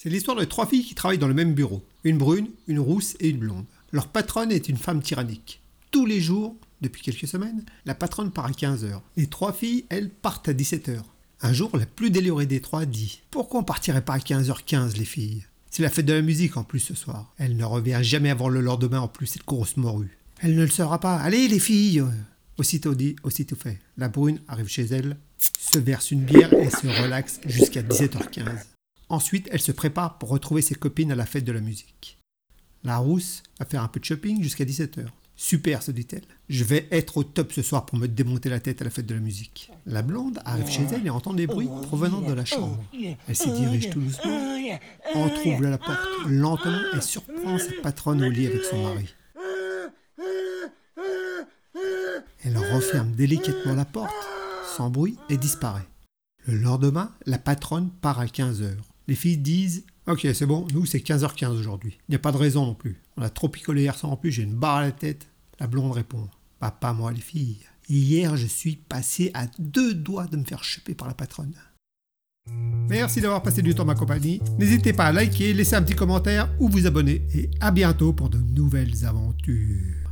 C'est l'histoire de trois filles qui travaillent dans le même bureau. Une brune, une rousse et une blonde. Leur patronne est une femme tyrannique. Tous les jours, depuis quelques semaines, la patronne part à 15h. Les trois filles, elles, partent à 17h. Un jour, la plus délurée des trois dit Pourquoi on partirait pas à 15h15, les filles? C'est la fête de la musique en plus ce soir. Elle ne revient jamais avant le lendemain en plus, cette grosse morue. Elle ne le saura pas. Allez, les filles Aussitôt dit, aussitôt fait. La brune arrive chez elle, se verse une bière et se relaxe jusqu'à 17h15. Ensuite, elle se prépare pour retrouver ses copines à la fête de la musique. La rousse va faire un peu de shopping jusqu'à 17h. Super, se dit-elle. Je vais être au top ce soir pour me démonter la tête à la fête de la musique. La blonde arrive chez elle et entend des bruits provenant de la chambre. Elle s'y dirige tout doucement, entrouvre la porte lentement et surprend sa patronne au lit avec son mari. Elle referme délicatement la porte, sans bruit, et disparaît. Le lendemain, la patronne part à 15h. Les filles disent Ok, c'est bon, nous c'est 15h15 aujourd'hui. Il n'y a pas de raison non plus. On a trop picolé hier soir en plus, j'ai une barre à la tête. La blonde répond Papa, moi les filles. Hier, je suis passé à deux doigts de me faire choper par la patronne. Merci d'avoir passé du temps ma compagnie. N'hésitez pas à liker, laisser un petit commentaire ou vous abonner. Et à bientôt pour de nouvelles aventures.